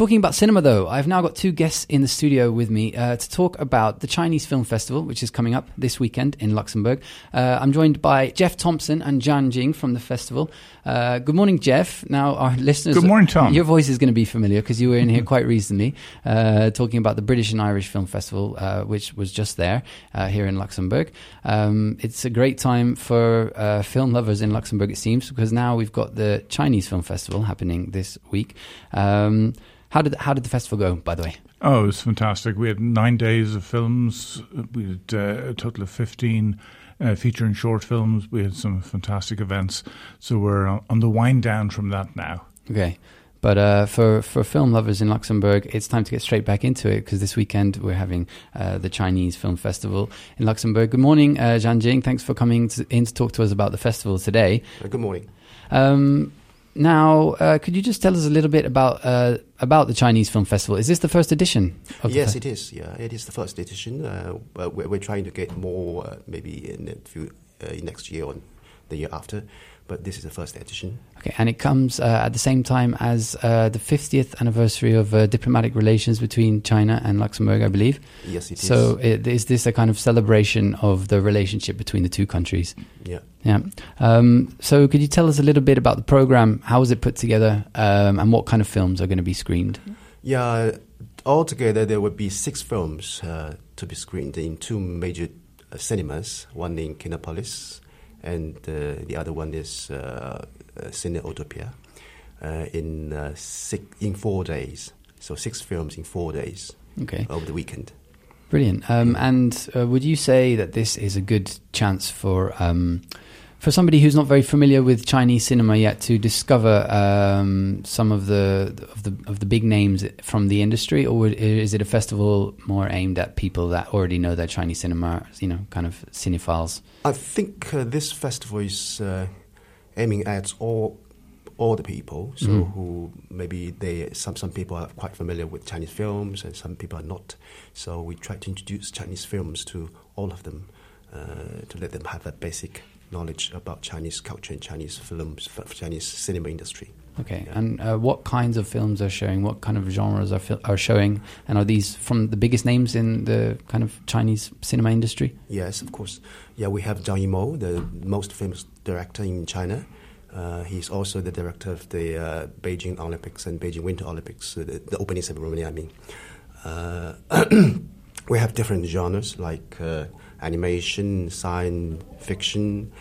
talking about cinema, though, I've now got two guests in the studio with me uh, to talk about the Chinese Film Festival, which is coming up this weekend in Luxembourg. Uh, I'm joined by Jeff Thompson and Jan Jing from the festival. Uh, good morning, Jeff. Now, our listeners. Good morning, Tom. Your voice is going to be familiar because you were in here quite recently uh, talking about the British and Irish Film Festival, uh, which was just there uh, here in Luxembourg. Um, it's a great time for uh, film lovers in Luxembourg, it seems, because now we've got the Chinese Film Festival happening this week. Um, how did how did the festival go, by the way? Oh, it was fantastic. We had nine days of films. We had uh, a total of 15 uh, feature and short films. We had some fantastic events. So we're on, on the wind down from that now. Okay. But uh, for for film lovers in Luxembourg, it's time to get straight back into it because this weekend we're having uh, the Chinese Film Festival in Luxembourg. Good morning, uh, Zhan Jing. Thanks for coming to, in to talk to us about the festival today. Uh, good morning. Um, now, uh, could you just tell us a little bit about uh, about the Chinese Film Festival? Is this the first edition? Yes, it is. Yeah, it is the first edition. Uh, we're, we're trying to get more, uh, maybe in a few uh, next year or the year after. But this is the first edition. Okay, and it comes uh, at the same time as uh, the 50th anniversary of uh, diplomatic relations between China and Luxembourg, I believe. Yes, it is. So, it, is this a kind of celebration of the relationship between the two countries? yeah. Yeah. Um, so, could you tell us a little bit about the program? How was it put together, um, and what kind of films are going to be screened? Yeah, altogether there would be six films uh, to be screened in two major uh, cinemas, one in Kinepolis and uh, the other one is uh, uh, Cine Utopia, uh, in, uh, six, in four days. So six films in four days Okay. over the weekend. Brilliant. Um, and uh, would you say that this is a good chance for um, for somebody who's not very familiar with Chinese cinema yet to discover um, some of the of the of the big names from the industry, or is it a festival more aimed at people that already know their Chinese cinema, you know, kind of cinephiles? I think uh, this festival is uh, aiming at all all the people. So Mhm. who maybe they some some people are quite familiar with Chinese films and some people are not. So we try to introduce Chinese films to all of them uh, to let them have a basic knowledge about Chinese culture and Chinese films, f- Chinese cinema industry. Okay. Yeah. And uh, what kinds of films are showing? What kind of genres are fil- are showing? And are these from the biggest names in the kind of Chinese cinema industry? Yes, of course. Yeah, we have Zhang Yimou, the most famous director in China. Uh, he's also the director of the uh, Beijing Olympics and Beijing Winter Olympics, the, the opening ceremony, I mean. Uh, we have different genres like uh, animation, science fiction,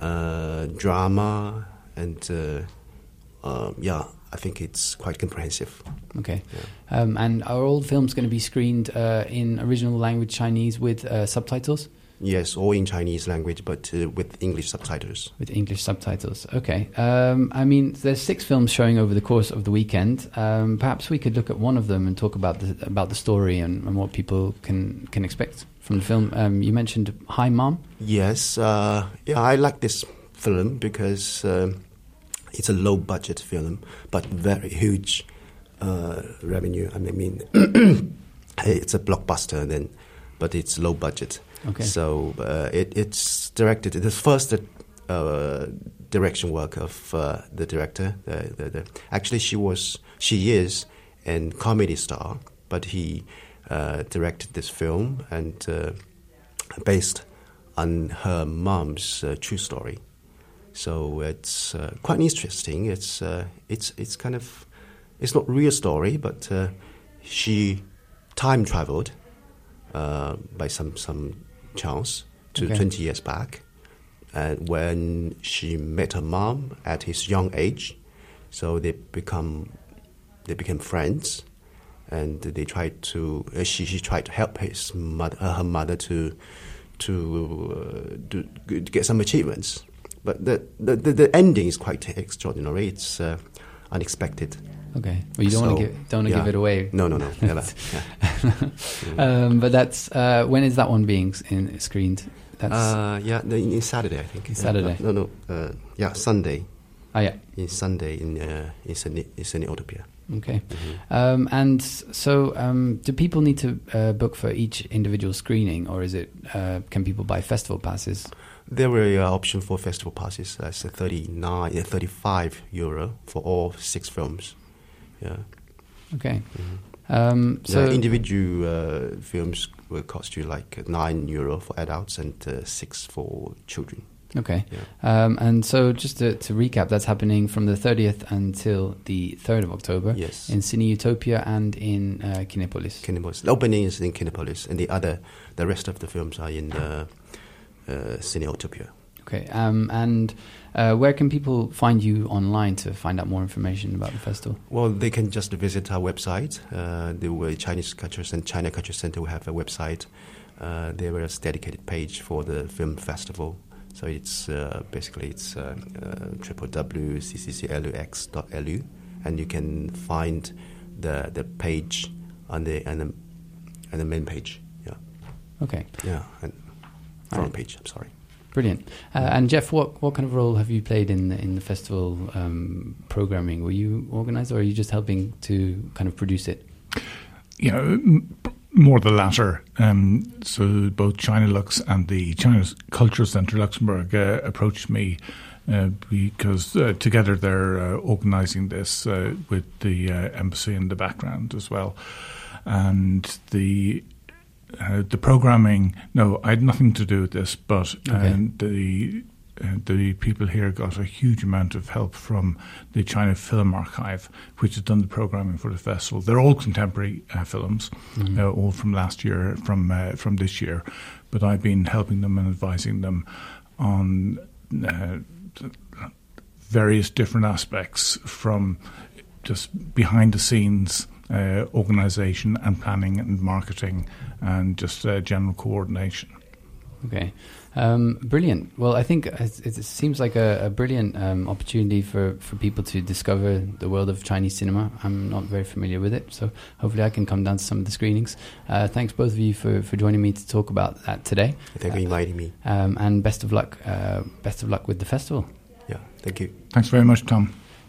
uh, drama, and uh, um, yeah, I think it's quite comprehensive. Okay. Yeah. Um, and are all films going to be screened uh, in original language Chinese with uh, subtitles? Yes, all in Chinese language, but uh, with English subtitles. With English subtitles. Okay. Um, I mean, there's six films showing over the course of the weekend. Um, perhaps we could look at one of them and talk about the about the story and, and what people can can expect from the film. Um, you mentioned Hi Mom. Yes, uh, yeah, I like this film because um, it's a low budget film, but very huge uh, revenue. I mean, it's a blockbuster then, but it's low budget. Okay. So uh, it, it's directed. The first uh, direction work of uh, the director. The, the, the, actually, she was, she is, a comedy star, but he uh, directed this film and uh, based on her mom's uh, true story. So it's quite interesting. It's it's it's kind of it's not real story, but she time traveled by some some chance to Okay. 20 years back, and when she met her mom at his young age, so they become they became friends, and they tried to uh, she she tried to help his mother uh, her mother to to uh, do, to get some achievements. But the, the, the, the ending is quite extraordinary. It's uh, unexpected. Okay. Well, you don't want to give don't want to yeah. give it away. No, no, no. Yeah. um, but that's uh, when is that one being in, screened? That's Uh, yeah, no, in, in Saturday, I think. In Saturday? No, no, uh, yeah, Sunday. oh yeah. In Sunday in uh, in Cine, in Cine Utopia. Okay. Mhm. Um, and so, um, do people need to uh, book for each individual screening, or is it uh, can people buy festival passes? There were uh, option for festival passes. That's uh, 39, uh, 35 euro for all six films. Yeah. Okay. Mm-hmm. Um, so yeah, individual uh, films will cost you like nine euro for adults and uh, six for children. okay. Yeah. Um, and so just to, to recap, that's happening from the 30th until the 3rd of October Yes. in Cine Utopia and in uh, Kinepolis. Kinepolis. The opening is in Kinepolis, and the other, the rest of the films are in uh, uh, Cine Utopia. Okay. Um, and uh, where can people find you online to find out more information about the festival? Well, they can just visit our website. Uh, the uh, Chinese Culture Center, China Culture Center will have a website. Uh, there is a dedicated page for the film festival. So it's uh, basically it's uh, uh, www.ccclux.lu, and you can find the the page on the and the, and the main page. Yeah, Okay. yeah, and front Right. page. I'm sorry. Brilliant. Uh, and Jeff, what, what kind of role have you played in the, in the festival um, programming? Were you organised, or are you just helping to kind of produce it? you know, m- more the latter. Um, so both China Lux and the China Culture Centre Luxembourg uh, approached me uh, because uh, together they're uh, organising this uh, with the uh, embassy in the background as well, and the. Uh, the programming, no, I had nothing to do with this, but Okay. um, the uh, the people here got a huge amount of help from the China Film Archive, which has done the programming for the festival. They're all contemporary uh, films, Mm-hmm. uh, all from last year, from uh, from this year, but I've been helping them and advising them on uh, various different aspects from just behind the scenes. Uh, organization and planning and marketing and just uh, general coordination. Okay, um, brilliant. Well, I think it, it seems like a, a brilliant um, opportunity for, for people to discover the world of Chinese cinema. I'm not very familiar with it, so hopefully I can come down to some of the screenings. Uh, thanks both of you for, for joining me to talk about that today, Thank you for inviting me. um, and best of luck. Uh, best of luck with the festival. Yeah, thank you. Thanks very much, Tom.